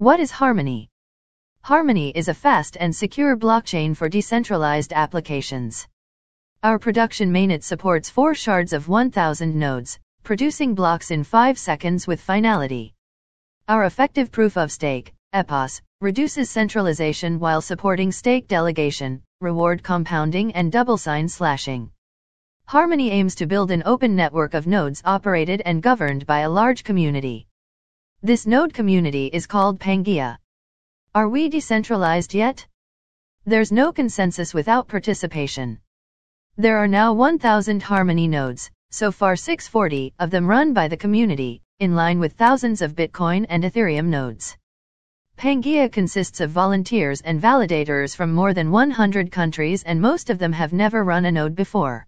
What is Harmony? Harmony is a fast and secure blockchain for decentralized applications. Our production mainnet supports four shards of 1000 nodes, producing blocks in 5 seconds with finality. Our effective proof of stake, EPOS, reduces centralization while supporting stake delegation, reward compounding and double sign slashing. Harmony aims to build an open network of nodes operated and governed by a large community. This node community is called Pangea. Are we decentralized yet? There's no consensus without participation. There are now 1000 Harmony nodes, so far 640 of them run by the community, in line with thousands of Bitcoin and Ethereum nodes. Pangea consists of volunteers and validators from more than 100 countries and most of them have never run a node before.